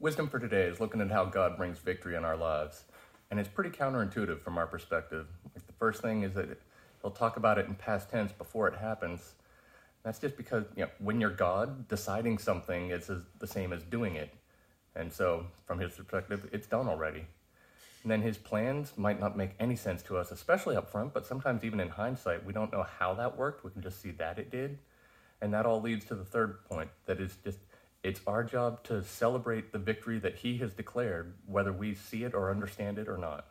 Wisdom for today is looking at how God brings victory in our lives. And it's pretty counterintuitive from our perspective. Like the first thing is that he'll talk about it in past tense before it happens. That's just because you know, when you're God, deciding something is the same as doing it. And so, from his perspective, it's done already. And then his plans might not make any sense to us, especially up front, but sometimes even in hindsight, we don't know how that worked. We can just see that it did. And that all leads to the third point that is just it's our job to celebrate the victory that he has declared, whether we see it or understand it or not.